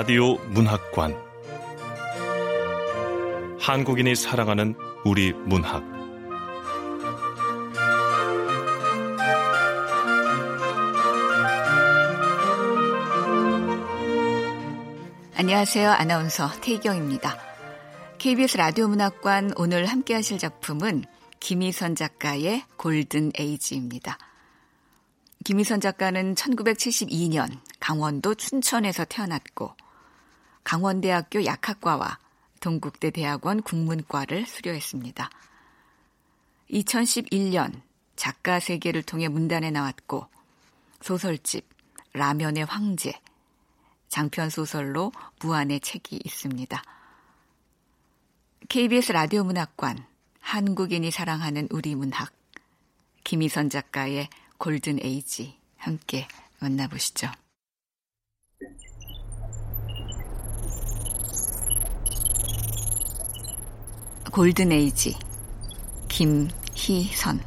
라디오 문학관 한국인이 사랑하는 우리 문학 안녕하세요. 아나운서 태희경입니다. KBS 라디오 문학관 오늘 함께 하실 작품은 김희선 작가의 골든 에이지입니다. 김희선 작가는 1972년 강원도 춘천에서 태어났고 강원대학교 약학과와 동국대 대학원 국문과를 수료했습니다. 2011년 작가 세계를 통해 문단에 나왔고 소설집 라면의 황제, 장편 소설로 무한의 책이 있습니다. KBS 라디오 문학관 한국인이 사랑하는 우리 문학 김희선 작가의 골든 에이지 함께 만나보시죠. 골든 에이지 김희선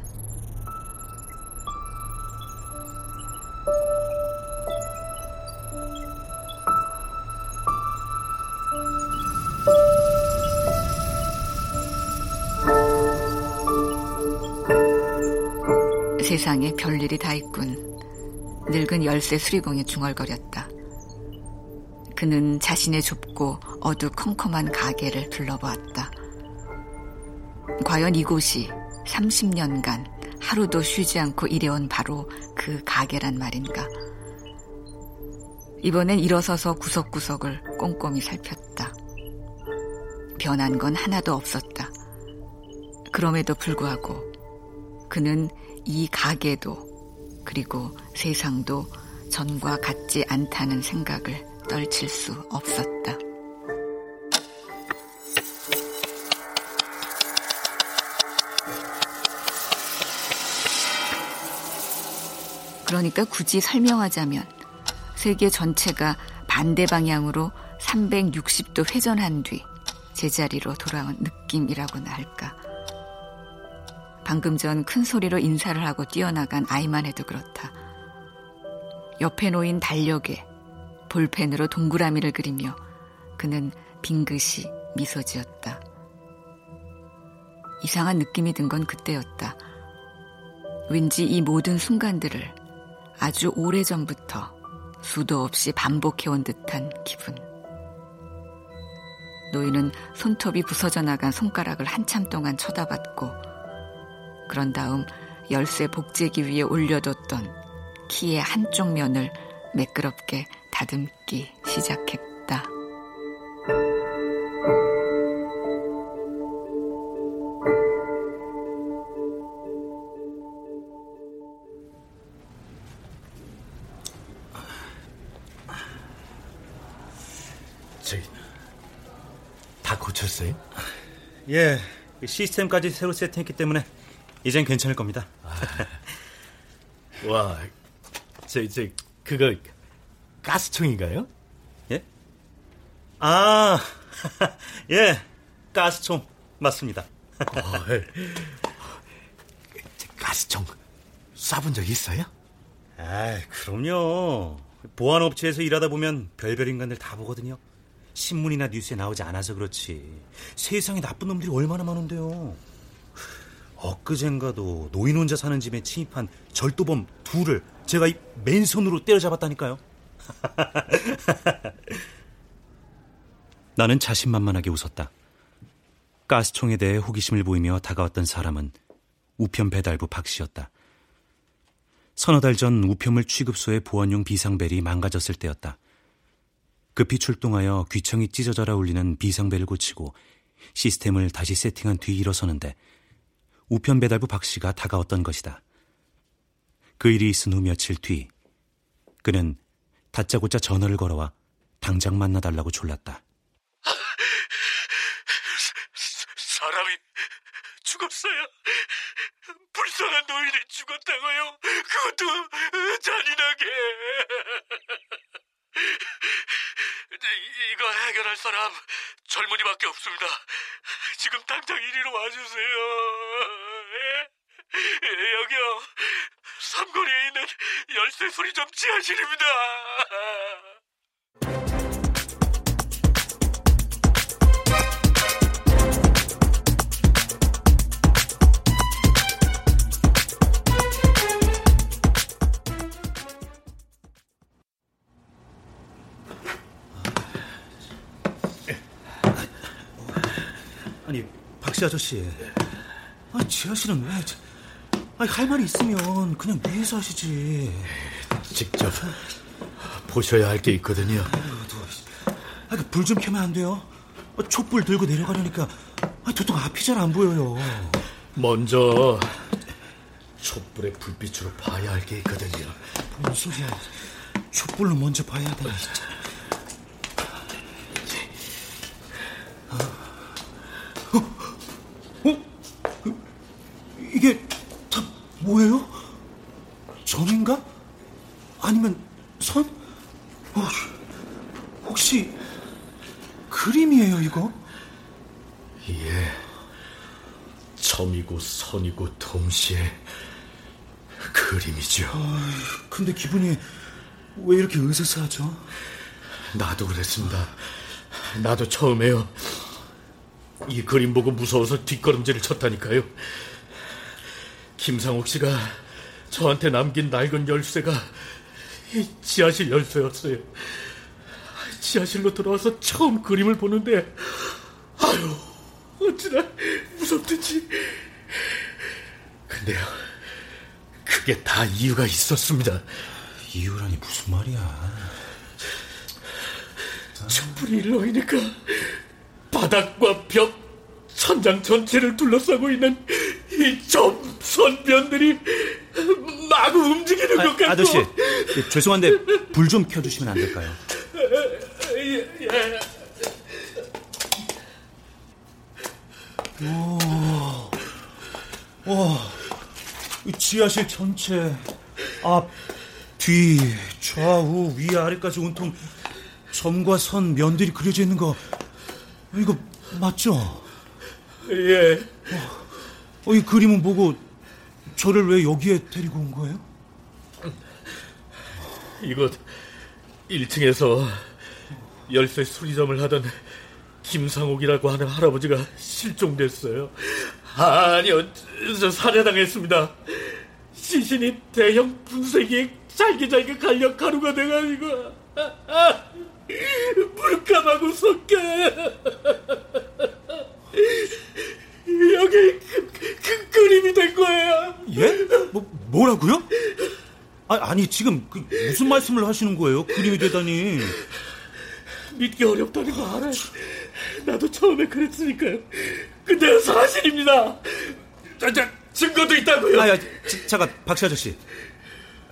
세상에 별일이 다 있군. 늙은 열쇠 수리공이 중얼거렸다. 그는 자신의 좁고 어두컴컴한 가게를 둘러보았다. 과연 이곳이 30년간 하루도 쉬지 않고 일해온 바로 그 가게란 말인가. 이번엔 일어서서 구석구석을 꼼꼼히 살폈다. 변한 건 하나도 없었다. 그럼에도 불구하고 그는 이 가게도 그리고 세상도 전과 같지 않다는 생각을 떨칠 수 없었다. 그러니까 굳이 설명하자면 세계 전체가 반대 방향으로 360도 회전한 뒤 제자리로 돌아온 느낌이라고나 할까. 방금 전 큰 소리로 인사를 하고 뛰어나간 아이만 해도 그렇다. 옆에 놓인 달력에 볼펜으로 동그라미를 그리며 그는 빙긋이 미소 지었다. 이상한 느낌이 든 건 그때였다. 왠지 이 모든 순간들을 아주 오래전부터 수도 없이 반복해온 듯한 기분. 노인은 손톱이 부서져 나간 손가락을 한참 동안 쳐다봤고, 그런 다음 열쇠 복제기 위에 올려뒀던 키의 한쪽 면을 매끄럽게 다듬기 시작했다. 예, 시스템까지 새로 세팅했기 때문에 이젠 괜찮을 겁니다. 와, 저, 저, 그거 가스총인가요? 예? 아, 예, 가스총 맞습니다. 어, 가스총 쏴본 적 있어요? 아, 그럼요. 보안업체에서 일하다 보면 별별 인간들 다 보거든요. 신문이나 뉴스에 나오지 않아서 그렇지. 세상에 나쁜 놈들이 얼마나 많은데요. 엊그젠가도 노인 혼자 사는 집에 침입한 절도범 둘을 제가 이 맨손으로 때려잡았다니까요. 나는 자신만만하게 웃었다. 가스총에 대해 호기심을 보이며 다가왔던 사람은 우편 배달부 박 씨였다. 서너 달 전 우편물 취급소의 보안용 비상벨이 망가졌을 때였다. 급히 출동하여 귀청이 찢어져라 울리는 비상벨을 고치고 시스템을 다시 세팅한 뒤 일어서는데 우편 배달부 박 씨가 다가왔던 것이다. 그 일이 있은 후 며칠 뒤 그는 다짜고짜 전화를 걸어와 당장 만나달라고 졸랐다. 사람이 죽었어요. 불쌍한 노인이 죽었다고요. 그것도 잔인하게. 이거 해결할 사람 젊은이밖에 없습니다. 지금 당장 이리로 와주세요. 예? 여기요. 삼거리에 있는 열쇠 수리점 지하실입니다. 박씨 아저씨, 아 지하실은 왜? 아니 할 말이 있으면 그냥 위에서 하시지. 직접 보셔야 할 게 있거든요. 아, 불 좀 켜면 안 돼요? 아, 촛불 들고 내려가려니까 아, 도통 앞이 잘 안 보여요. 먼저 촛불의 불빛으로 봐야 할 게 있거든요. 뭔 소리야? 촛불로 먼저 봐야 돼. 진짜. 어? 어? 이게 다 뭐예요? 점인가? 아니면 선? 어, 혹시 그림이에요, 이거? 예. 점이고 선이고 동시에 그림이죠. 근데 기분이 왜 이렇게 으스스하죠? 나도 그랬습니다. 나도 처음에요. 이 그림 보고 무서워서 뒷걸음질을 쳤다니까요. 김상옥 씨가 저한테 남긴 낡은 열쇠가 이 지하실 열쇠였어요. 지하실로 들어와서 처음 그림을 보는데 아유 어찌나 무섭든지. 근데요, 그게 다 이유가 있었습니다. 이유라니 무슨 말이야? 촛불이 일어오니까 바닥과 벽, 천장 전체를 둘러싸고 있는 이 점선변들이 마구 움직이는 것 같고 아저씨, 예, 죄송한데 불 좀 켜주시면 안 될까요? 예, 예. 와, 이 지하실 전체 앞, 뒤, 좌우, 위, 아래까지 온통 점과 선, 면들이 그려져 있는 거 이거 맞죠? 예. 어, 이 그림은 보고 저를 왜 여기에 데리고 온 거예요? 이곳 1층에서 열쇠 수리점을 하던 김상옥이라고 하는 할아버지가 실종됐어요. 아니요, 저 살해당했습니다. 시신이 대형 분쇄기에 잘게잘게 갈려 가루가 돼가지고 물감하고 섞여 여기 그, 그 그림이 된 거예요. 예? 뭐 뭐라고요? 아, 아니 지금 그 무슨 말씀을 하시는 거예요? 그림이 되다니. 믿기 어렵다는 거 알아요. 나도 처음에 그랬으니까요. 근데 사실입니다. 자, 자, 증거도 있다고요. 아, 야, 자, 잠깐 박씨 아저씨.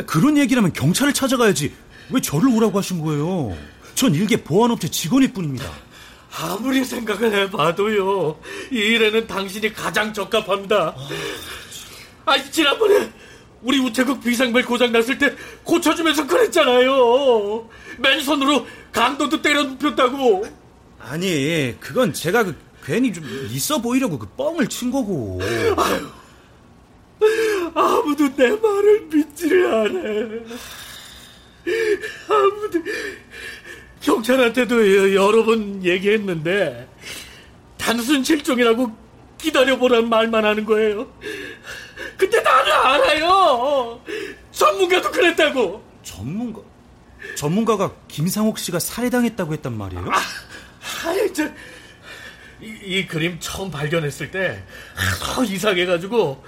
그런 얘기라면 경찰을 찾아가야지. 왜 저를 오라고 하신 거예요? 전 일개 보안업체 직원일 뿐입니다. 아무리 생각을 해봐도요. 이 일에는 당신이 가장 적합합니다. 아, 지난번에 우리 우체국 비상벨 고장 났을 때 고쳐주면서 그랬잖아요. 맨손으로 강도도 때려 눕혔다고. 아니, 그건 제가 그 괜히 좀 있어 보이려고 그 뻥을 친 거고. 아무도 내 말을 믿지를 않아. 아무도 경찰한테도 여러 번 얘기했는데 단순 실종이라고 기다려보라는 말만 하는 거예요. 근데 나는 알아요. 전문가도 그랬다고. 전문가 전문가가 김상옥 씨가 살해당했다고 했단 말이에요? 아니, 저, 이, 이 그림 처음 발견했을 때, 더 이상해가지고,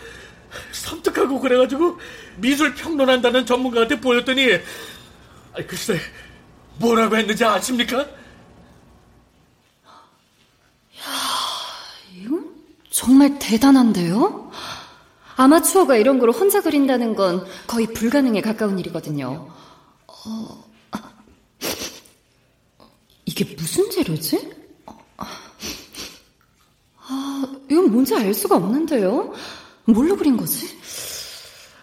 섬뜩하고 그래가지고, 미술 평론한다는 전문가한테 보였더니, 아니, 글쎄, 뭐라고 했는지 아십니까? 이건 정말 대단한데요? 아마추어가 이런 걸 혼자 그린다는 건 거의 불가능에 가까운 일이거든요. 어, 아, 이게 무슨 재료지? 아, 이건 뭔지 알 수가 없는데요? 뭘로 그린 거지?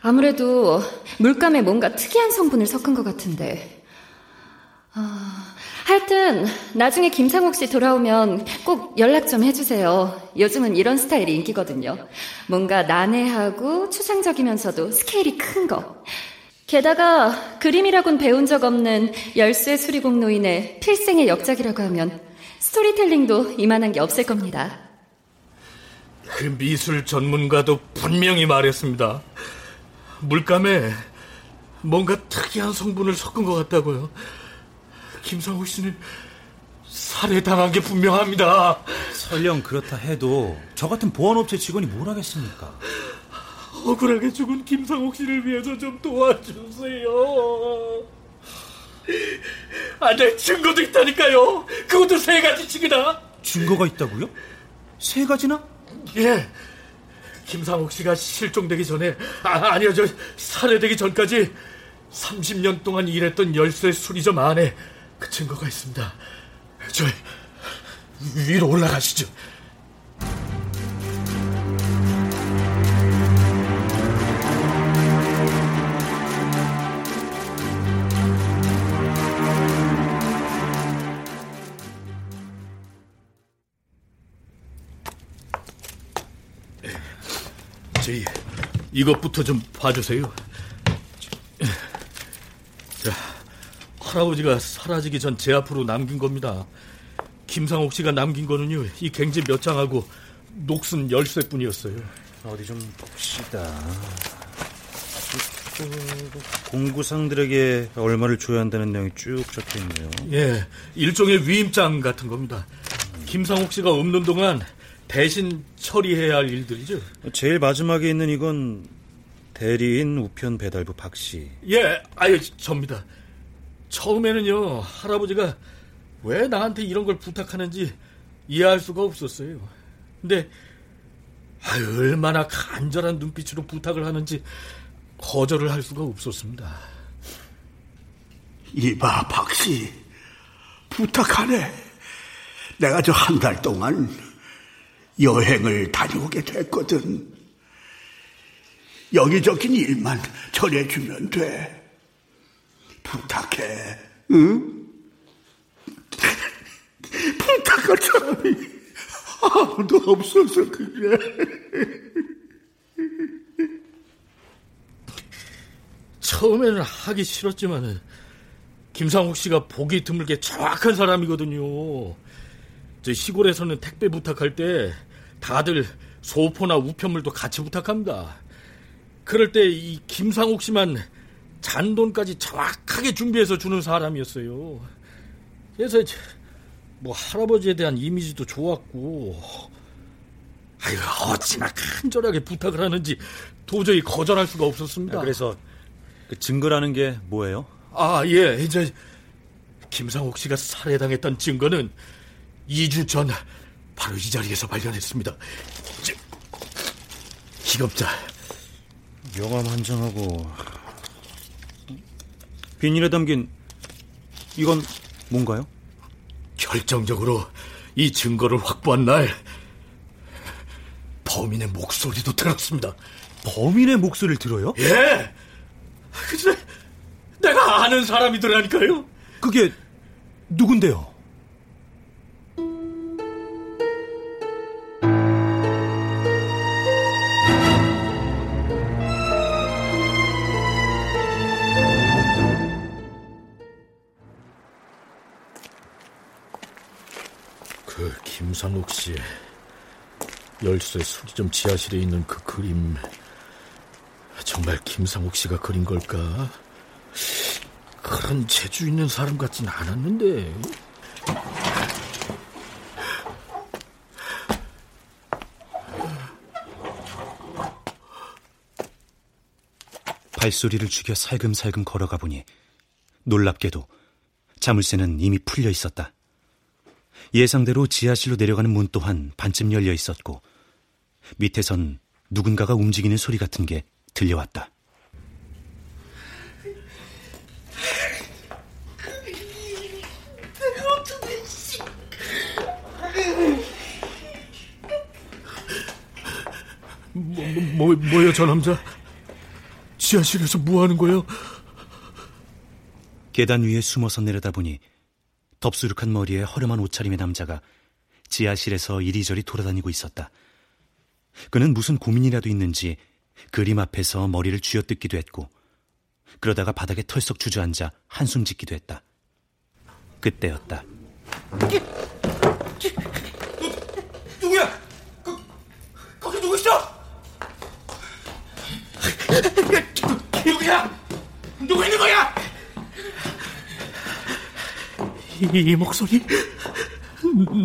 아무래도 물감에 뭔가 특이한 성분을 섞은 것 같은데. 아, 하여튼 나중에 김상옥 씨 돌아오면 꼭 연락 좀 해주세요. 요즘은 이런 스타일이 인기거든요. 뭔가 난해하고 추상적이면서도 스케일이 큰 거. 게다가 그림이라곤 배운 적 없는 열쇠 수리공 노인의 필생의 역작이라고 하면 스토리텔링도 이만한 게 없을 겁니다. 그 미술 전문가도 분명히 말했습니다. 물감에 뭔가 특이한 성분을 섞은 것 같다고요. 김상우 씨는 살해당한 게 분명합니다. 설령 그렇다 해도 저 같은 보안업체 직원이 뭘 하겠습니까? 억울하게 죽은 김상옥 씨를 위해서 좀 도와주세요. 아, 내 증거도 있다니까요. 그것도 세 가지씩이나. 증거가 있다고요? 세 가지나? 예. 김상옥 씨가 실종되기 전에, 아, 아니요, 저, 살해되기 전까지 30년 동안 일했던 열쇠 수리점 안에 그 증거가 있습니다. 저, 위로 올라가시죠. 저희 이것부터 좀 봐주세요. 자, 할아버지가 사라지기 전 제 앞으로 남긴 겁니다. 김상옥 씨가 남긴 거는요, 이 갱지 몇 장하고 녹슨 열쇠뿐이었어요. 어디 좀 봅시다. 공구상들에게 얼마를 줘야 한다는 내용이 쭉 적혀 있네요. 예, 일종의 위임장 같은 겁니다. 김상옥 씨가 없는 동안 대신 처리해야 할 일들이죠. 제일 마지막에 있는 이건 대리인 우편 배달부 박 씨. 예, 아유, 접니다. 처음에는요, 할아버지가 왜 나한테 이런 걸 부탁하는지 이해할 수가 없었어요. 근데, 아유, 얼마나 간절한 눈빛으로 부탁을 하는지 거절을 할 수가 없었습니다. 이봐, 박씨. 부탁하네. 내가 저 한 달 동안 여행을 다녀오게 됐거든. 여기저기 일만 처리해주면 돼. 부탁해, 응? 부탁할 사람이 아무도 없어서 그래. 처음에는 하기 싫었지만은 김상욱 씨가 보기 드물게 정확한 사람이거든요. 저 시골에서는 택배 부탁할 때 다들 소포나 우편물도 같이 부탁합니다. 그럴 때 이 김상욱 씨만 잔돈까지 정확하게 준비해서 주는 사람이었어요. 그래서 뭐 할아버지에 대한 이미지도 좋았고 아유 어찌나 간절하게 부탁을 하는지 도저히 거절할 수가 없었습니다. 아, 그래서 그 증거라는 게 뭐예요? 아, 예. 이제 김상옥 씨가 살해당했던 증거는 2주 전 바로 이 자리에서 발견했습니다. 기겁자. 명함 한 장하고 비닐에 담긴 이건 뭔가요? 결정적으로 이 증거를 확보한 날 범인의 목소리도 들었습니다. 범인의 목소리를 들어요? 예. 그래, 내가 아는 사람이더라니까요. 그게 누군데요? 그 김상욱 씨 열쇠 수리점 지하실에 있는 그 그림 정말 김상욱 씨가 그린 걸까? 그런 재주 있는 사람 같진 않았는데. 발소리를 죽여 살금살금 걸어가 보니 놀랍게도 자물쇠는 이미 풀려 있었다. 예상대로 지하실로 내려가는 문 또한 반쯤 열려 있었고 밑에선 누군가가 움직이는 소리 같은 게 들려왔다. 뭐, 뭐, 뭐야, 저 남자? 지하실에서 뭐 하는 거예요? 계단 위에 숨어서 내려다보니 덥수룩한 머리에 허름한 옷차림의 남자가 지하실에서 이리저리 돌아다니고 있었다. 그는 무슨 고민이라도 있는지 그림 앞에서 머리를 쥐어뜯기도 했고 그러다가 바닥에 털썩 주저앉아 한숨 짓기도 했다. 그때였다. 이, 이 목소리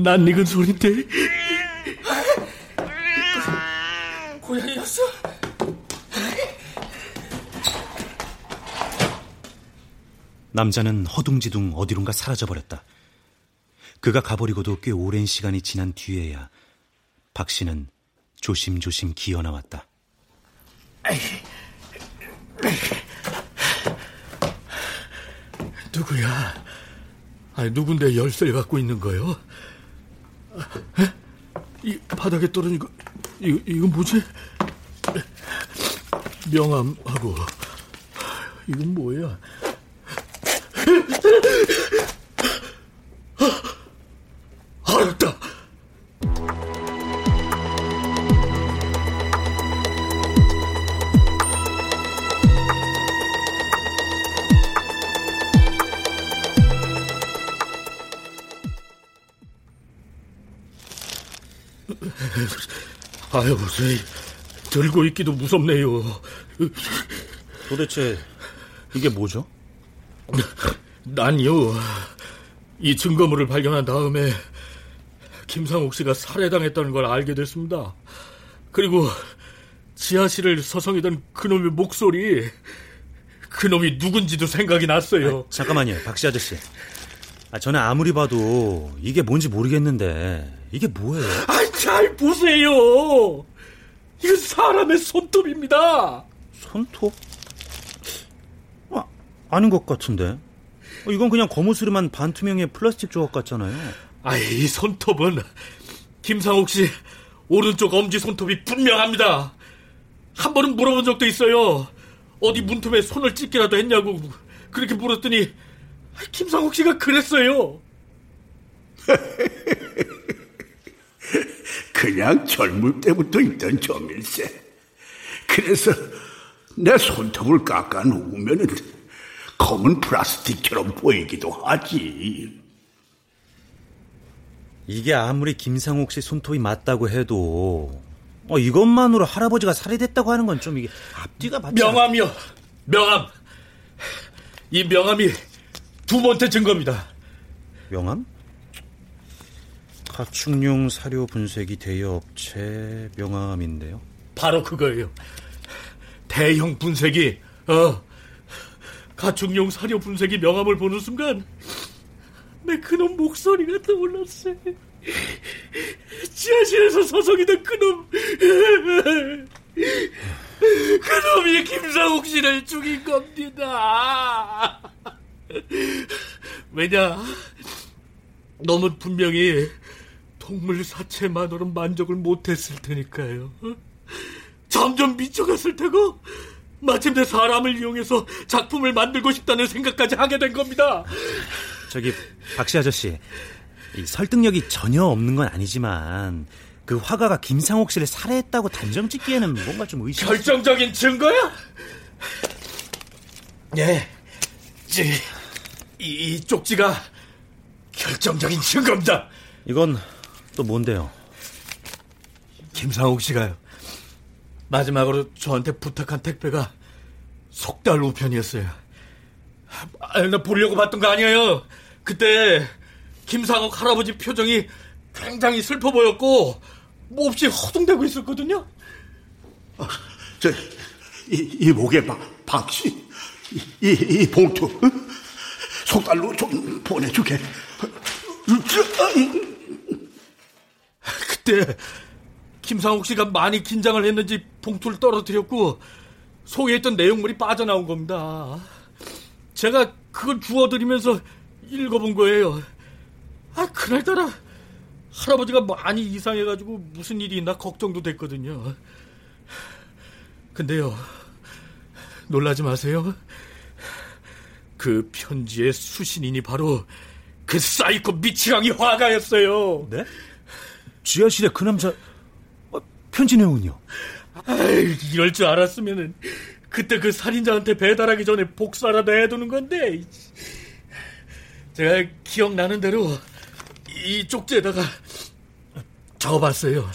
난 익은 소리인데 고양이였어? 남자는 허둥지둥 어디론가 사라져버렸다. 그가 가버리고도 꽤 오랜 시간이 지난 뒤에야 박 씨는 조심조심 기어나왔다. 누구야? 아니, 누군데 열쇠를 갖고 있는 거요? 이 바닥에 떨어진 거, 이거, 이거 뭐지? 명함하고, 이건 뭐야? 알았다! 아유, 무슨 들고 있기도 무섭네요. 도대체 이게 뭐죠? 난요, 이 증거물을 발견한 다음에 김상욱 씨가 살해당했다는 걸 알게 됐습니다. 그리고 지하실을 서성이던 그놈의 목소리, 그놈이 누군지도 생각이 났어요. 아, 잠깐만요, 박씨 아저씨. 아, 저는 아무리 봐도 이게 뭔지 모르겠는데 이게 뭐예요? 아, 잘 보세요. 이건 사람의 손톱입니다. 손톱? 아, 아닌 것 같은데. 어, 이건 그냥 거무스름한 반투명의 플라스틱 조각 같잖아요. 아, 이 손톱은 김상욱 씨 오른쪽 엄지 손톱이 분명합니다. 한 번은 물어본 적도 있어요. 어디 문틈에 손을 찢기라도 했냐고 그렇게 물었더니 김상욱 씨가 그랬어요. 그냥 젊을 때부터 있던 점일세. 그래서 내 손톱을 깎아 놓으면은 검은 플라스틱처럼 보이기도 하지. 이게 아무리 김상욱 씨 손톱이 맞다고 해도 어, 이것만으로 할아버지가 살해됐다고 하는 건 좀 이게 앞뒤가 맞지 않- 명함이요. 명함. 이 명함이 두 번째 증거입니다. 명함? 가축용 사료 분쇄기 대여 업체 명함인데요. 바로 그거예요. 대형 분쇄기, 어, 가축용 사료 분쇄기 명함을 보는 순간 내 그놈 목소리가 떠올랐어요. 지하실에서 서성이던 그놈, 그놈이 김상욱 씨를 죽인 겁니다. 왜냐? 너무 분명히 동물 사체만으로 만족을 못했을 테니까요. 점점 미쳐갔을 테고 마침내 사람을 이용해서 작품을 만들고 싶다는 생각까지 하게 된 겁니다. 저기 박씨 아저씨 이 설득력이 전혀 없는 건 아니지만 그 화가가 김상옥 씨를 살해했다고 단정 짓기에는 뭔가 좀 의심. 결정적인 증거야? 예, 이, 이 쪽지가 결정적인 증거입니다. 이건 또 뭔데요? 김상욱 씨가요. 마지막으로 저한테 부탁한 택배가 속달 우편이었어요. 아, 나 보려고 봤던 거 아니에요. 그때 김상욱 할아버지 표정이 굉장히 슬퍼 보였고 몹시 허둥대고 있었거든요. 저, 이, 이 목에 박, 박씨, 이, 이, 이 봉투, 응? 속달로 좀 보내주게. 그때 김상욱 씨가 많이 긴장을 했는지 봉투를 떨어뜨렸고 속에 있던 내용물이 빠져나온 겁니다. 제가 그걸 주워드리면서 읽어본 거예요. 아, 그날따라 할아버지가 많이 이상해가지고 무슨 일이 있나 걱정도 됐거든요. 근데요, 놀라지 마세요. 그 편지의 수신인이 바로 그 사이코 미치광이 화가였어요. 네? 지하실에 그 남자 어, 편지 내용은요? 아이, 이럴 줄 알았으면은 그때 그 살인자한테 배달하기 전에 복사라도 해두는 건데 제가 기억나는 대로 이 쪽지에다가 적어봤어요.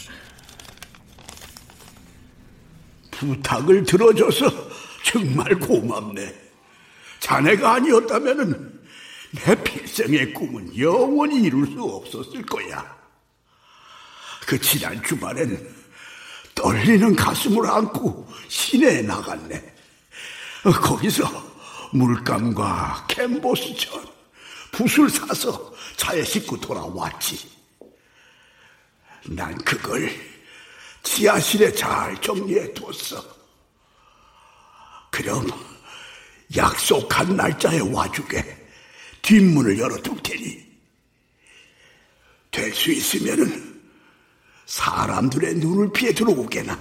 부탁을 들어줘서 정말 고맙네. 자네가 아니었다면은 내 필생의 꿈은 영원히 이룰 수 없었을 거야. 그 지난 주말엔 떨리는 가슴을 안고 시내에 나갔네. 어, 거기서 물감과 캔버스천, 붓을 사서 차에 싣고 돌아왔지. 난 그걸 지하실에 잘 정리해 뒀어. 그럼 약속한 날짜에 와주게 뒷문을 열어둘 테니 될 수 있으면은 사람들의 눈을 피해 들어오게나.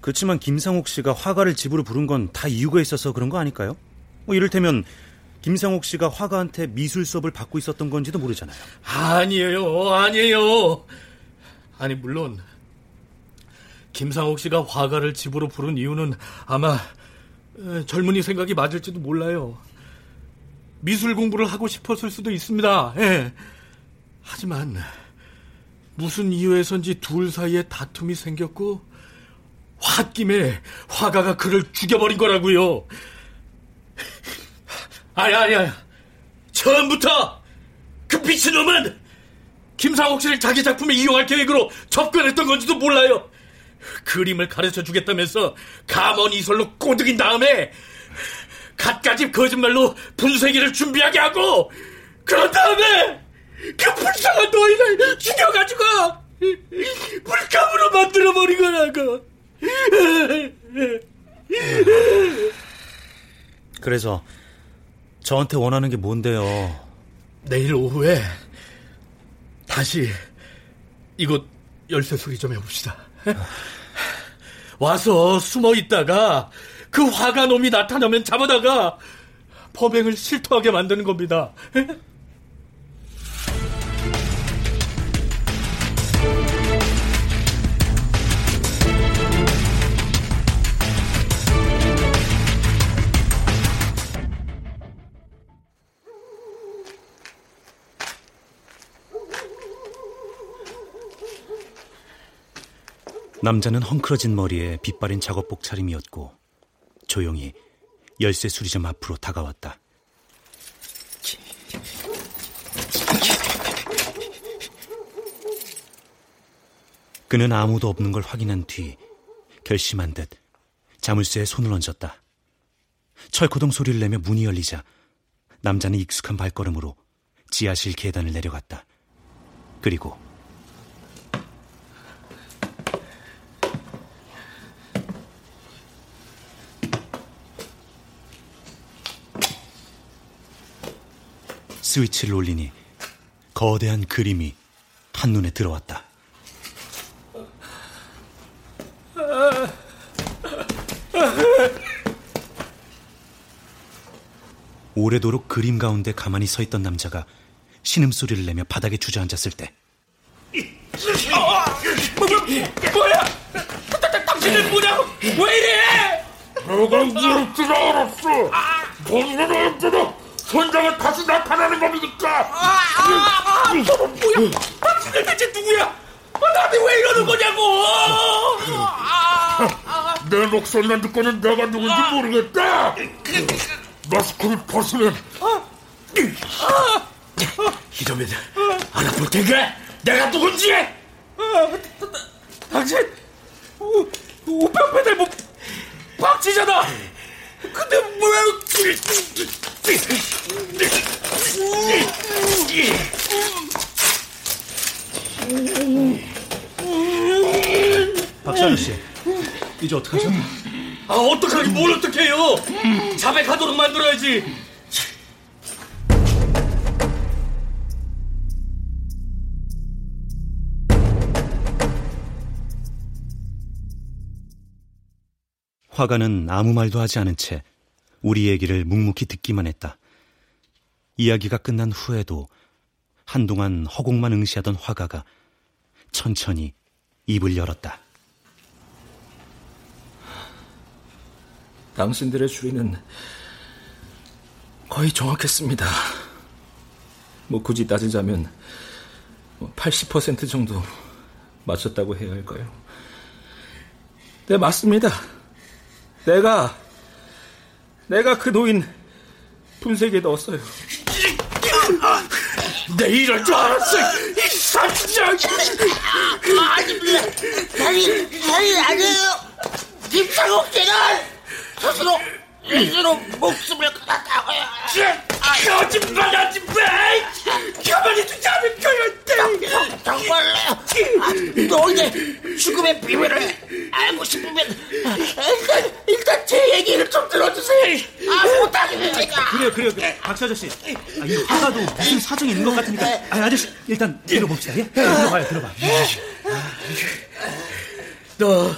그렇지만 김상옥 씨가 화가를 집으로 부른 건 다 이유가 있어서 그런 거 아닐까요? 뭐 이를테면 김상옥 씨가 화가한테 미술 수업을 받고 있었던 건지도 모르잖아요. 아니에요, 아니에요. 아니 물론 김상옥 씨가 화가를 집으로 부른 이유는 아마 젊은이 생각이 맞을지도 몰라요. 미술 공부를 하고 싶었을 수도 있습니다. 예. 하지만 무슨 이유에선지 둘 사이에 다툼이 생겼고 홧김에 화가가 그를 죽여버린 거라고요. 아야 아야 처음부터 그 미친놈은 김상옥 씨를 자기 작품에 이용할 계획으로 접근했던 건지도 몰라요. 그림을 가르쳐 주겠다면서 감언 이설로 꼬드긴 다음에 갖가지 거짓말로 분쇄기를 준비하게 하고 그런 다음에 그 불쌍한 노인을 죽여가지고 물감으로 만들어버린 거라고. 그래서 저한테 원하는 게 뭔데요? 내일 오후에 다시 이곳 열쇠 소리 좀 해봅시다. 와서 숨어 있다가 그 화가 놈이 나타나면 잡아다가 범행을 실토하게 만드는 겁니다. 남자는 헝클어진 머리에 빗바린 작업복 차림이었고 조용히 열쇠 수리점 앞으로 다가왔다. 그는 아무도 없는 걸 확인한 뒤 결심한 듯 자물쇠에 손을 얹었다. 철코동 소리를 내며 문이 열리자 남자는 익숙한 발걸음으로 지하실 계단을 내려갔다. 그리고 스위치를 올리니 거대한 그림이 한눈에 들어왔다. 오래도록 그림 가운데 가만히 서 있던 남자가 신음소리를 내며 바닥에 주저앉았을 때 뭐야? 당신은 뭐냐고? 왜 이래? 내가 이럴 줄 알았어. 본인은 언제나 선장은 다시 나타나는 겁니까? 아, 아, 아, 뭐야? 당신들 대체 누구야? 아, 나한테 왜 이러는 거냐고! 내 목소리만 듣고는 내가 누군지 모르겠다. 마스크를 벗으면 이러면 알아볼 텐가? 내가 누군지? 당신 우, 우편 배달 뭐 박쥐잖아. 근데 왜? 박시 아저씨, 이제 어떡하죠? 아 어떡하긴 뭘 어떡해요? 자백하도록 만들어야지. 화가는 아무 말도 하지 않은 채 우리 얘기를 묵묵히 듣기만 했다. 이야기가 끝난 후에도 한동안 허공만 응시하던 화가가 천천히 입을 열었다. 당신들의 추리는 거의 정확했습니다. 뭐 굳이 따지자면 80%뭐 정도 맞췄다고 해야 할까요? 네, 맞습니다. 내가 내가 그 노인 분쇄기에 넣었어요. 내 이럴 줄 알았어. 이 삼장. 아닙니다. 아니, 아니 아니에요. 김창옥 씨는 스스로 스스로 목숨을 끊었다고요. 거짓말하지 마! 가만히 두지 않을 거야! 정말로요? 아, 너 이제 죽음의 비밀을 알고 싶으면 일단, 일단 제 얘기를 좀 들어주세요. 아, 못하겠으니까. 그래요, 그래요. 그래요. 박사 아저씨. 아, 이 화가도 무슨 사정이 있는 것 같으니까. 아, 아저씨, 일단 들어봅시다. 예? 들어봐요, 들어봐. 너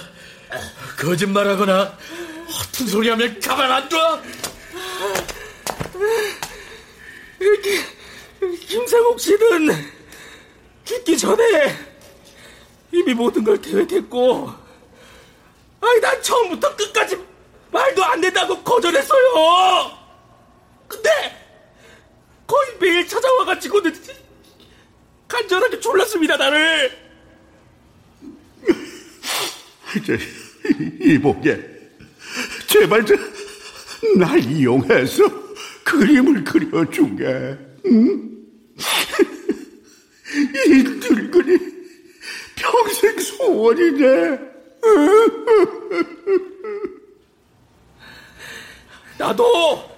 거짓말하거나 허튼 소리하면 가만 안 둬. 김상옥 씨는 죽기 전에 이미 모든 걸 계획했고, 아니, 난 처음부터 끝까지 말도 안 된다고 거절했어요! 근데, 거의 매일 찾아와가지고는 간절하게 졸랐습니다, 나를! 저, 이보게, 제발 저, 날 이용해서 그림을 그려주게, 응? 이 늙은이 평생 소원이네. 나도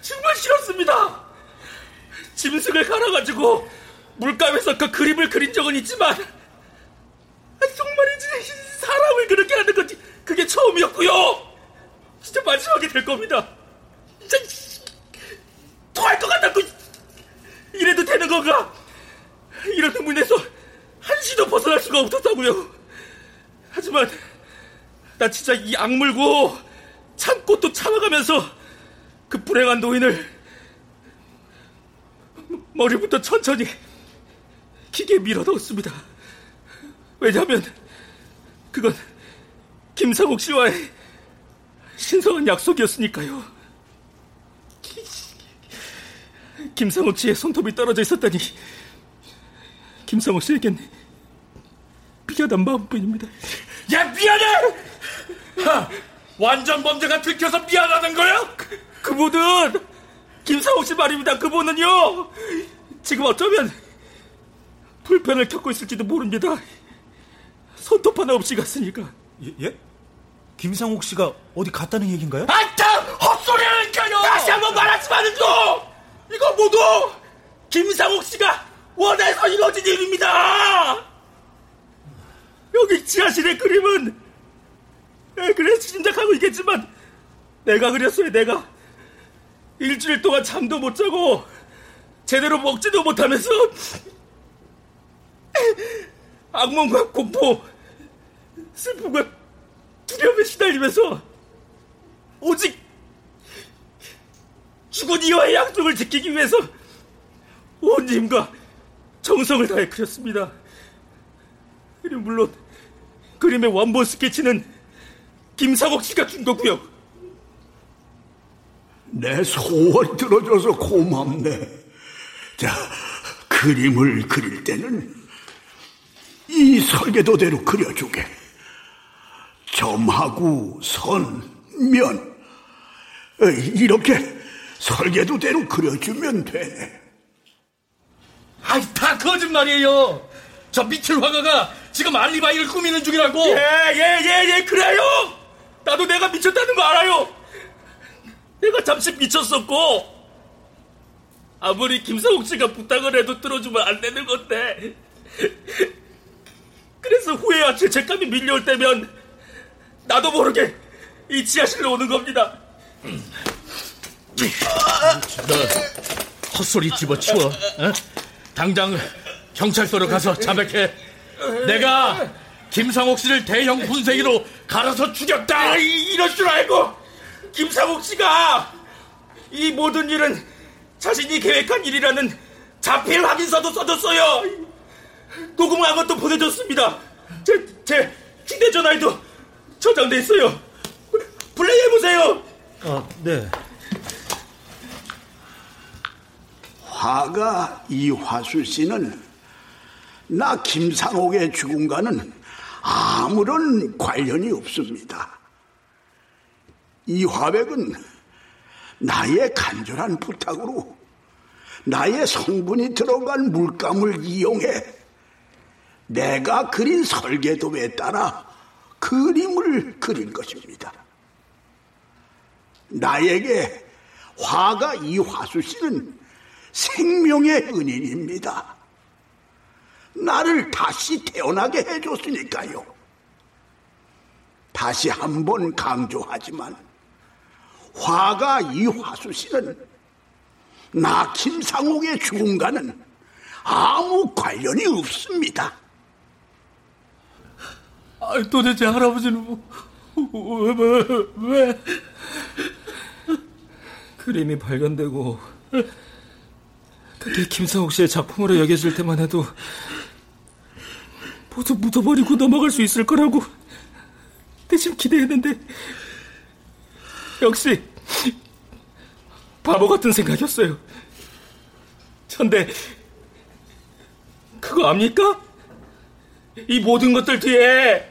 정말 싫었습니다. 짐승을 갈아가지고 물감에서 그 그림을 그린 적은 있지만 아, 정말이지 사람을 그렇게 하는 건 그게 처음이었고요. 진짜 마지막이 될 겁니다. 진짜 토할 것 같다고 이래도 되는 건가? 이런 의문에서 한시도 벗어날 수가 없었다고요. 하지만 나 진짜 이 악물고 참고 또 참아가면서 그 불행한 노인을 머리부터 천천히 기계에 밀어 넣었습니다. 왜냐하면 그건 김상욱 씨와의 신성한 약속이었으니까요. 김상욱 씨의 손톱이 떨어져 있었다니 김상욱 씨에겐 미안한 마음뿐입니다. 야 미안해! 하, 완전 범죄가 들켜서 미안하는 거야? 그, 그분은 김상욱 씨 말입니다. 그분은요 지금 어쩌면 불편을 겪고 있을지도 모릅니다. 손톱 하나 없이 갔으니까. 예? 예? 김상옥 씨가 어디 갔다는 얘기인가요? 아따 헛소리하니까요! 다시 한번 말하지만은요 이거 모두 김상욱 씨가 원해서 이루어진 일입니다. 여기 지하실의 그림은 에, 그래 짐작하고 있겠지만 내가 그렸어요 내가 일주일 동안 잠도 못 자고 제대로 먹지도 못하면서 악몽과 공포 슬픔과 두려움에 시달리면서 오직 죽은 이와의 약속을 지키기 위해서 온 힘과 정성을 다해 그렸습니다. 그리고 물론 그림의 원본 스케치는 김상옥 씨가 준 거고요. 내 소원 들어줘서 고맙네. 자, 그림을 그릴 때는 이 설계도대로 그려주게. 점하고 선, 면 어, 이렇게 설계도대로 그려주면 돼. 아이 다 거짓말이에요. 저 미칠 화가가 지금 알리바이를 꾸미는 중이라고. 예예예 예, 예, 그래요. 나도 내가 미쳤다는 거 알아요. 내가 잠시 미쳤었고 아무리 김상욱 씨가 부탁을 해도 들어주면 안 되는 건데. 그래서 후회와 죄책감이 밀려올 때면 나도 모르게 이 지하실로 오는 겁니다. 너 헛소리 집어치워. 어? 당장 경찰서로 가서 자백해. 내가 김상옥 씨를 대형 분쇄기로 갈아서 죽였다. 아, 이, 이럴 줄 알고 김상욱 씨가 이 모든 일은 자신이 계획한 일이라는 자필 확인서도 써줬어요. 녹음한 것도 보내줬습니다. 제, 제 휴대전화에도 저장돼 있어요. 플레이 해보세요. 아, 네. 화가 이화수 씨는 나 김상옥의 죽음과는 아무런 관련이 없습니다. 이 화백은 나의 간절한 부탁으로 나의 성분이 들어간 물감을 이용해 내가 그린 설계도에 따라 그림을 그린 것입니다. 나에게 화가 이화수 씨는 생명의 은인입니다. 나를 다시 태어나게 해줬으니까요. 다시 한 번 강조하지만 화가 이화수 씨는 나 김상옥의 죽음과는 아무 관련이 없습니다. 아, 도대체 할아버지는 뭐, 왜, 왜, 왜? 그림이 발견되고 그게 김상욱 씨의 작품으로 여겨질 때만 해도 모두 묻어버리고 넘어갈 수 있을 거라고 대신 기대했는데 역시 바보 같은 생각이었어요. 전데 그거 압니까? 이 모든 것들 뒤에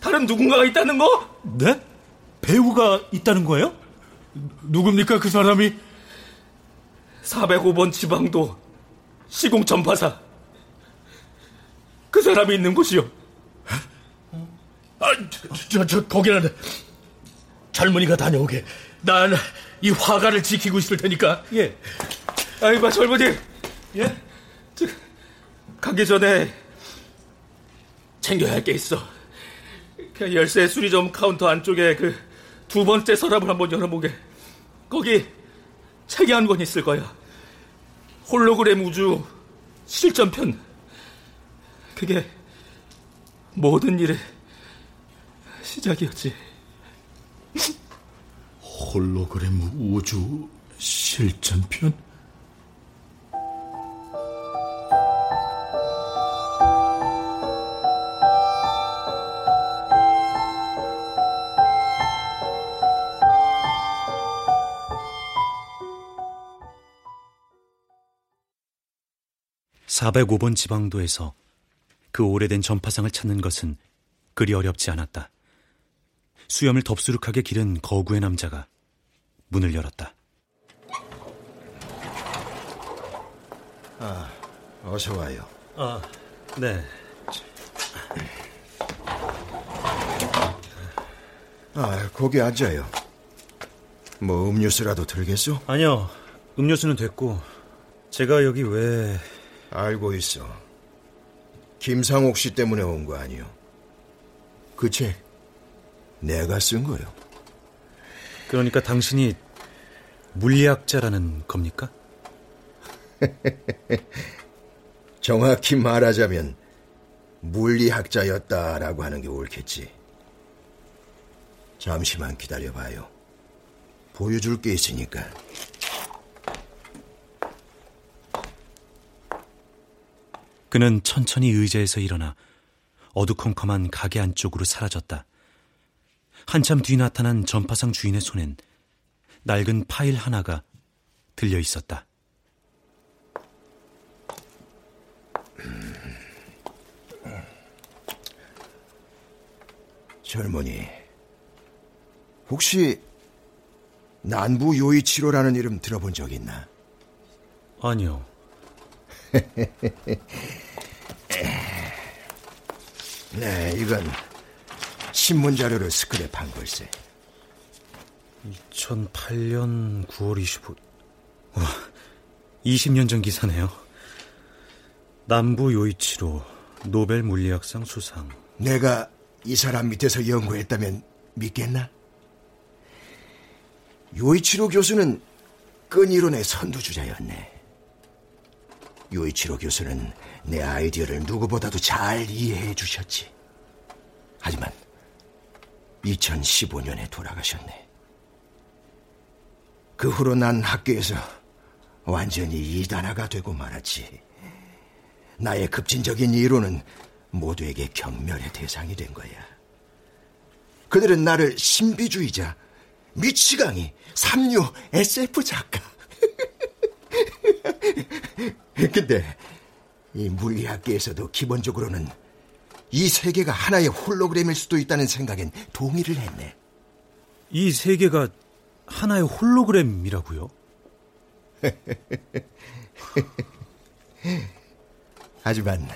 다른 누군가가 있다는 거? 네? 배우가 있다는 거예요? 누굽니까 그 사람이? 405번 지방도 시공 전파사 그 사람이 있는 곳이요. 아, 저, 저, 저 거기는 젊은이가 다녀오게. 난 이 화가를 지키고 있을 테니까. 예. 아이, 봐, 젊은이. 예? 저, 가기 전에 챙겨야 할 게 있어. 그 열쇠 수리점 카운터 안쪽에 그 두 번째 서랍을 한번 열어보게. 거기 책이 한 권 있을 거야. 홀로그램 우주 실전편. 그게 모든 일의 시작이었지. 홀로그램 우주 실전편? 405번 지방도에서 그 오래된 전파상을 찾는 것은 그리 어렵지 않았다. 수염을 덥수룩하게 기른 거구의 남자가 문을 열었다. 아, 어서 와요. 아, 네. 아, 거기 앉아요. 뭐 음료수라도 들겠소? 아니요. 음료수는 됐고 제가 여기 왜 알고 있어. 김상옥 씨 때문에 온 거 아니요. 그 책 내가 쓴 거요. 그러니까 당신이 물리학자라는 겁니까? 정확히 말하자면 물리학자였다라고 하는 게 옳겠지. 잠시만 기다려봐요. 보여줄 게 있으니까. 그는 천천히 의자에서 일어나 어두컴컴한 가게 안쪽으로 사라졌다. 한참 뒤 나타난 전파상 주인의 손엔 낡은 파일 하나가 들려 있었다. 젊은이, 혹시 난부 요이치로라는 이름 들어본 적 있나? 아니요. 네, 이건 신문 자료를 스크랩한 걸세. 2008년 9월 25일. 와, 20년 전 기사네요. 남부 요이치로 노벨 물리학상 수상. 내가 이 사람 밑에서 연구했다면 믿겠나? 요이치로 교수는 끈이론의 선두주자였네. 요이치로 교수는 내 아이디어를 누구보다도 잘 이해해 주셨지. 하지만 2015년에 돌아가셨네. 그 후로 난 학교에서 완전히 이단화가 되고 말았지. 나의 급진적인 이론은 모두에게 경멸의 대상이 된 거야. 그들은 나를 신비주의자, 미치광이, 삼류, SF 작가. 근데 이 물리학계에서도 기본적으로는 이 세계가 하나의 홀로그램일 수도 있다는 생각엔 동의를 했네. 이 세계가 하나의 홀로그램이라고요? 하지만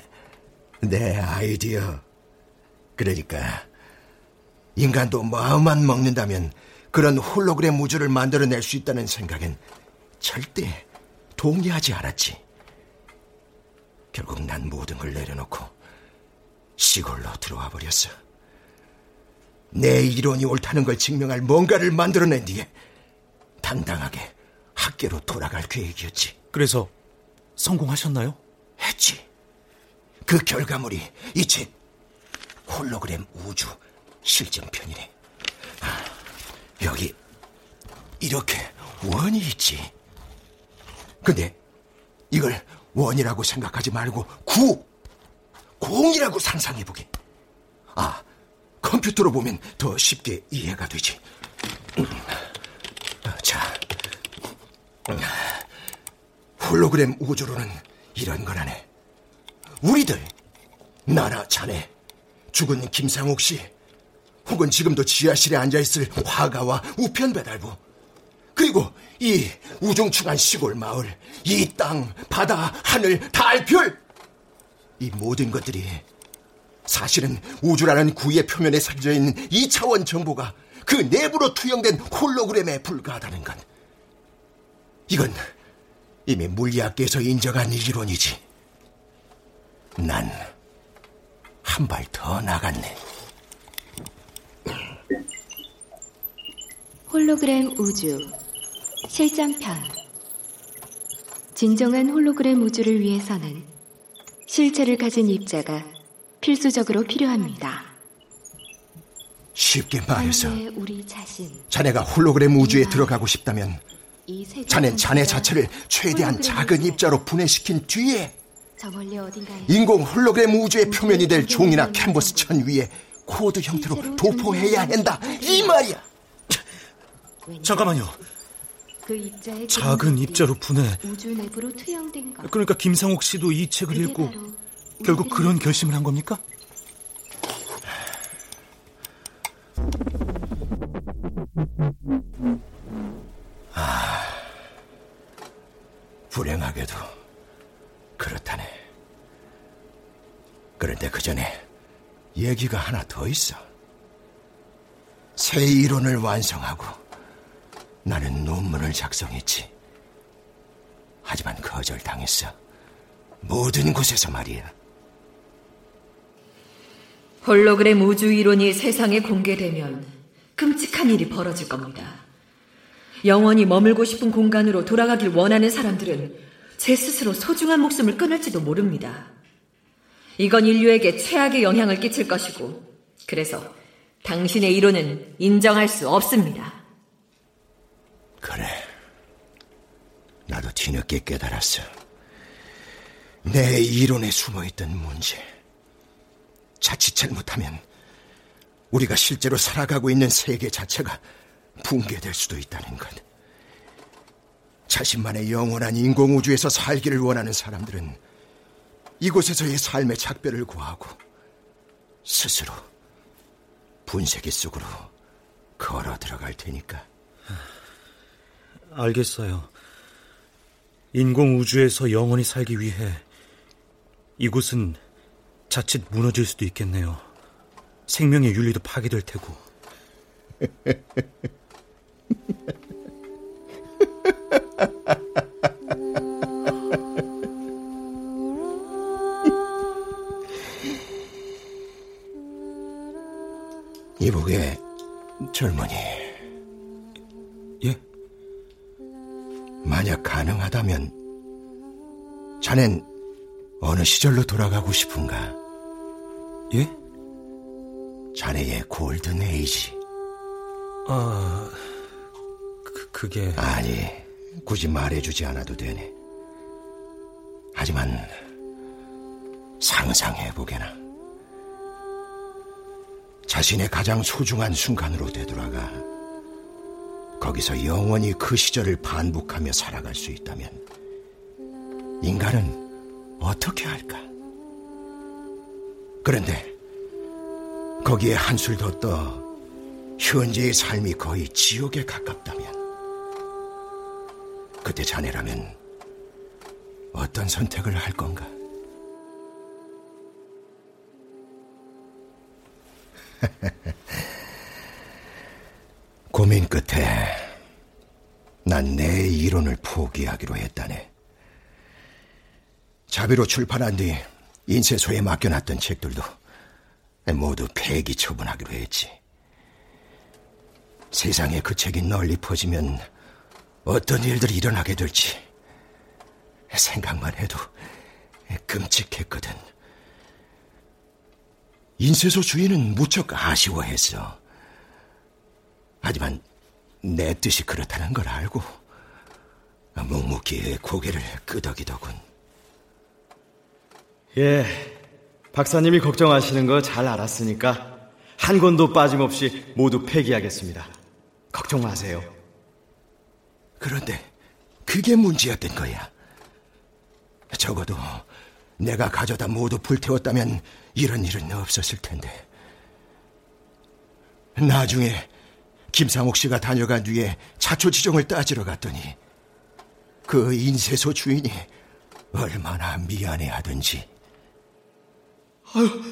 내 아이디어 그러니까 인간도 마음만 먹는다면 그런 홀로그램 우주를 만들어낼 수 있다는 생각엔 절대 동의하지 않았지. 결국 난 모든 걸 내려놓고 시골로 들어와 버렸어. 내 이론이 옳다는 걸 증명할 뭔가를 만들어낸 뒤에 당당하게 학교로 돌아갈 계획이었지. 그래서 성공하셨나요? 했지. 그 결과물이 이 책 홀로그램 우주 실증편이네. 아, 여기 이렇게 원이 있지. 근데 이걸 원이라고 생각하지 말고 구, 공이라고 상상해보게. 아, 컴퓨터로 보면 더 쉽게 이해가 되지. 자, 홀로그램 우주로는 이런 거라네. 우리들, 나나 자네, 죽은 김상옥 씨, 혹은 지금도 지하실에 앉아있을 화가와 우편 배달부, 그리고 이 우중충한 시골 마을, 이 땅, 바다, 하늘, 달, 별, 이 모든 것들이 사실은 우주라는 구의 표면에 새겨져 있는 2차원 정보가 그 내부로 투영된 홀로그램에 불과하다는 것. 이건 이미 물리학계에서 인정한 이론이지. 난 한 발 더 나갔네. 홀로그램 우주 실전편 진정한 홀로그램 우주를 위해서는 실체를 가진 입자가 필수적으로 필요합니다. 쉽게 말해서 우리 자신, 자네가 홀로그램 우주에 들어가고 싶다면 자넨 자네 자체를 최대한 작은 입자로 분해시킨 뒤에 인공 홀로그램 우주의 표면이 될 종이나 캔버스 천 위에 코드 형태로 도포해야 한다 이 말이야. 잠깐만요. 그 작은 입자로 분해. 그러니까 김상옥 씨도 이 책을 읽고 결국 그런 결심을 한 겁니까? 아, 불행하게도 그렇다네. 그런데 그 전에 얘기가 하나 더 있어. 새 이론을 완성하고 나는 논문을 작성했지. 하지만 거절당했어. 모든 곳에서 말이야. 홀로그램 우주 이론이 세상에 공개되면 끔찍한 일이 벌어질 겁니다. 영원히 머물고 싶은 공간으로 돌아가길 원하는 사람들은 제 스스로 소중한 목숨을 끊을지도 모릅니다. 이건 인류에게 최악의 영향을 끼칠 것이고, 그래서 당신의 이론은 인정할 수 없습니다. 그래. 나도 뒤늦게 깨달았어. 내 이론에 숨어있던 문제. 자칫 잘못하면 우리가 실제로 살아가고 있는 세계 자체가 붕괴될 수도 있다는 것. 자신만의 영원한 인공우주에서 살기를 원하는 사람들은 이곳에서의 삶의 작별을 구하고 스스로 분쇄기 속으로 걸어 들어갈 테니까. 알겠어요. 인공우주에서 영원히 살기 위해 이곳은 자칫 무너질 수도 있겠네요. 생명의 윤리도 파괴될 테고. 이복의 젊은이. 만약 가능하다면 자넨 어느 시절로 돌아가고 싶은가? 예? 자네의 골든 에이지. 아, 그, 그게... 아니, 굳이 말해주지 않아도 되네. 하지만 상상해보게나. 자신의 가장 소중한 순간으로 되돌아가 거기서 영원히 그 시절을 반복하며 살아갈 수 있다면 인간은 어떻게 할까? 그런데 거기에 한술 더 떠 현재의 삶이 거의 지옥에 가깝다면 그때 자네라면 어떤 선택을 할 건가? 고민 끝에 난 내 이론을 포기하기로 했다네. 자비로 출판한 뒤 인쇄소에 맡겨놨던 책들도 모두 폐기 처분하기로 했지. 세상에 그 책이 널리 퍼지면 어떤 일들이 일어나게 될지 생각만 해도 끔찍했거든. 인쇄소 주인은 무척 아쉬워했어. 하지만 내 뜻이 그렇다는 걸 알고 묵묵히 고개를 끄덕이더군. 예, 박사님이 걱정하시는 거 잘 알았으니까 한 권도 빠짐없이 모두 폐기하겠습니다. 걱정 마세요. 그런데 그게 문제였던 거야. 적어도 내가 가져다 모두 불태웠다면 이런 일은 없었을 텐데. 나중에 김상옥 씨가 다녀간 뒤에 자초지종을 따지러 갔더니 그 인쇄소 주인이 얼마나 미안해하든지. 아유,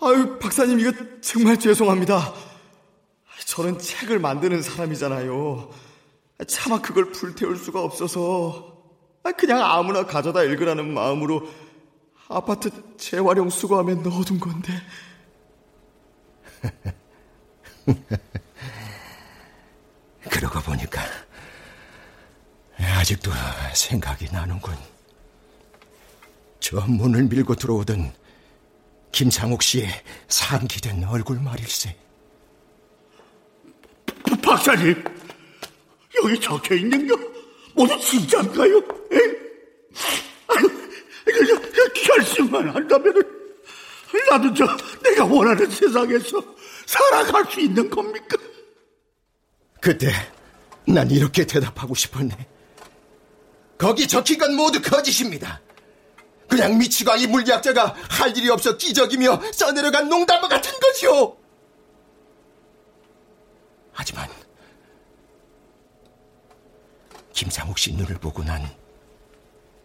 아유, 박사님 이거 정말 죄송합니다. 저는 책을 만드는 사람이잖아요. 차마 그걸 불태울 수가 없어서 그냥 아무나 가져다 읽으라는 마음으로 아파트 재활용 수거함에 넣어둔 건데. 그러고 보니까 아직도 생각이 나는군. 저 문을 밀고 들어오던 김상옥 씨의 상기된 얼굴 말일세. 박사님, 여기 적혀 있는 거 모두 진짜인가요? 에? 아유, 결심만 한다면 나도 저 내가 원하는 세상에서 살아갈 수 있는 겁니까? 그때 난 이렇게 대답하고 싶었네. 거기 적힌 건 모두 거짓입니다. 그냥 미치광 이 물리학자가 할 일이 없어 기적이며 써내려간 농담과 같은 거지요. 하지만 김상욱 씨 눈을 보고 난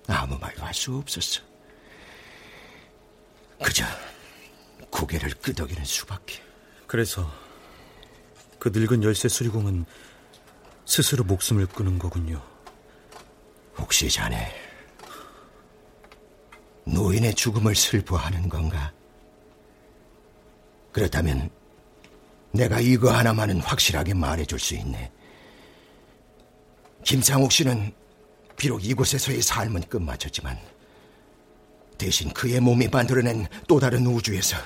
아무 말도 할 수 없었어. 그저 고개를 끄덕이는 수밖에. 그래서 그 늙은 열쇠 수리공은 스스로 목숨을 끊은 거군요. 혹시 자네 노인의 죽음을 슬퍼하는 건가? 그렇다면 내가 이거 하나만은 확실하게 말해줄 수 있네. 김상욱 씨는 비록 이곳에서의 삶은 끝마쳤지만 대신 그의 몸이 만들어낸 또 다른 우주에서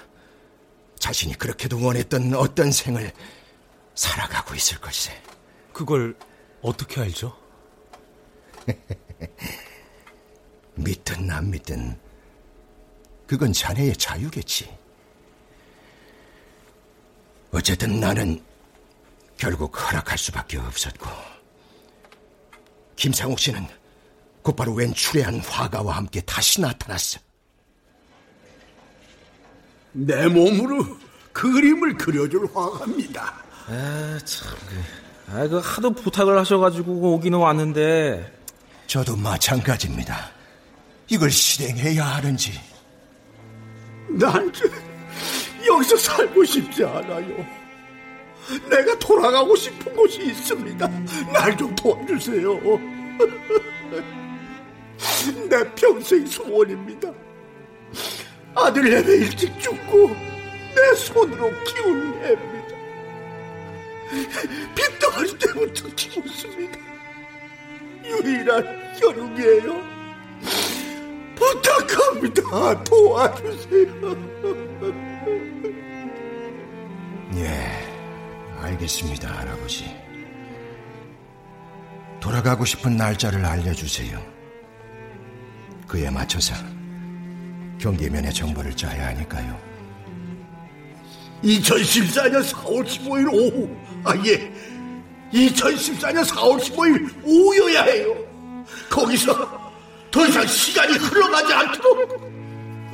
자신이 그렇게도 원했던 어떤 생을 살아가고 있을 것이세. 그걸 어떻게 알죠? 믿든 안 믿든 그건 자네의 자유겠지. 어쨌든 나는 결국 허락할 수밖에 없었고 김상욱 씨는 곧바로 웬 추레한 화가와 함께 다시 나타났어. 내 몸으로 그림을 그려줄 화가입니다. 아, 참. 아, 그 하도 부탁을 하셔가지고 오기는 왔는데. 저도 마찬가지입니다. 이걸 실행해야 하는지. 난 여기서 살고 싶지 않아요. 내가 돌아가고 싶은 곳이 있습니다. 날 좀 도와주세요. 내 평생 소원입니다. 아들 내내 일찍 죽고 내 손으로 키운 애입 니다. 빚덩어리 때부터 키웠습니다. 유일한 혈육이에요. 부탁합니다. 도와주세요. 예, 알겠습니다, 할아버지. 돌아가고 싶은 날짜를 알려주세요. 그에 맞춰서 경계면의 정보를 짜야 하니까요. 2014년 4월 15일 오후, 아, 예. 2014년 4월 15일 오후여야 해요. 거기서 더 이상 시간이 흘러가지 않도록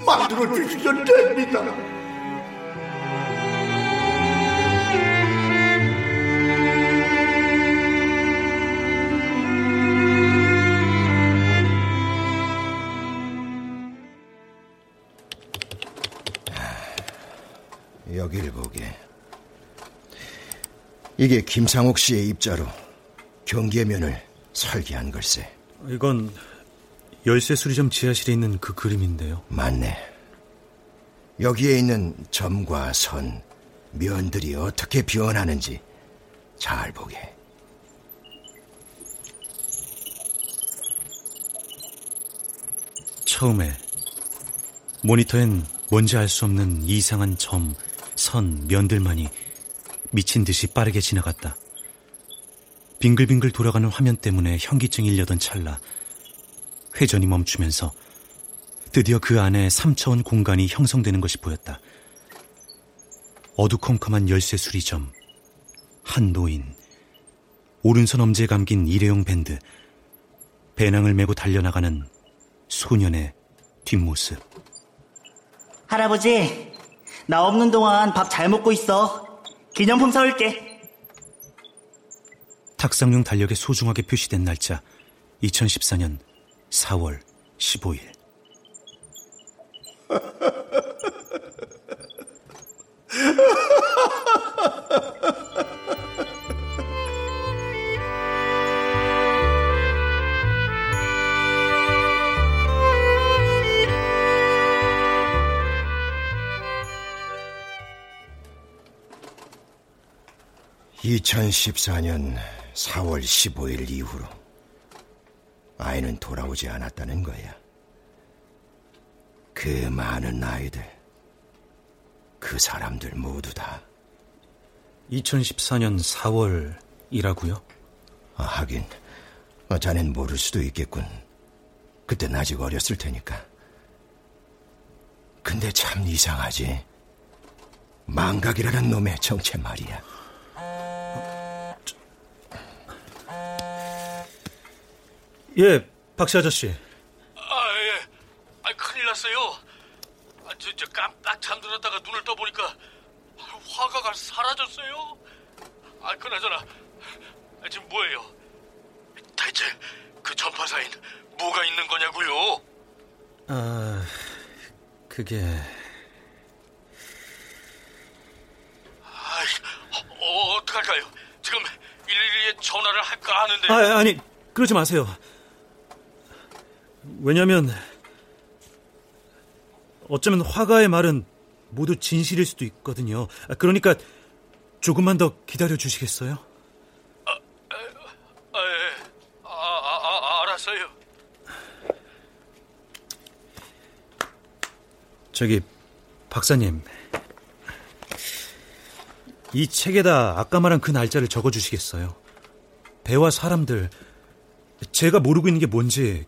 만들어 주시면 됩니다. 이게 김상옥 씨의 입자로 경계 면을 설계한 걸세. 이건 열쇠 수리점 지하실에 있는 그 그림인데요. 맞네. 여기에 있는 점과 선, 면들이 어떻게 변하는지 잘 보게. 처음에 모니터엔 뭔지 알 수 없는 이상한 점, 선, 면들만이 미친 듯이 빠르게 지나갔다. 빙글빙글 돌아가는 화면 때문에 현기증이 일려던 찰나 회전이 멈추면서 드디어 그 안에 3차원 공간이 형성되는 것이 보였다. 어두컴컴한 열쇠 수리점, 한 노인, 오른손 엄지에 감긴 일회용 밴드, 배낭을 메고 달려나가는 소년의 뒷모습. 할아버지, 나 없는 동안 밥 잘 먹고 있어. 기념품 사올게. 탁상용 달력에 소중하게 표시된 날짜 2014년 4월 15일. (2014년 4월 15일) 이후로 아이는 돌아오지 않았다는 거야. 그 많은 아이들, 그 사람들 모두 다. 2014년 4월이라고요? 아, 하긴, 어, 자넨 모를 수도 있겠군. 그땐 아직 어렸을 테니까. 근데 참 이상하지. 망각이라는 놈의 정체 말이야. 예, 박씨 아저씨. 아, 예. 아, 큰일 났어요. 아, 저, 저 깜딱 잠들었다가 눈을 떠보니까 화가가 사라졌어요. 아, 그나저나 아, 지금 뭐예요? 대체 그 전파사인 뭐가 있는 거냐고요? 아, 그게 아, 어, 어떡할까요? 지금 112에 전화를 할까 하는데. 아, 아니, 그러지 마세요. 왜냐면 어쩌면 화가의 말은 모두 진실일 수도 있거든요. 아, 그러니까 조금만 더 기다려 주시겠어요? 아, 아, 예. 아, 아, 아, 알았어요. 저기 박사님 이 책에다 아까 말한 그 날짜를 적어 주시겠어요? 배와 사람들 제가 모르고 있는 게 뭔지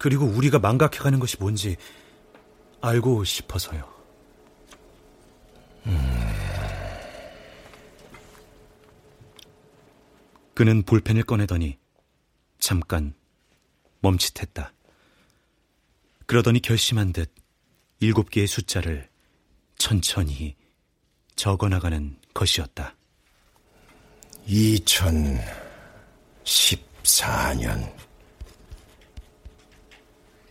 그리고 우리가 망각해가는 것이 뭔지 알고 싶어서요. 음... 그는 볼펜을 꺼내더니 잠깐 멈칫했다. 그러더니 결심한 듯 일곱 개의 숫자를 천천히 적어나가는 것이었다. 2014년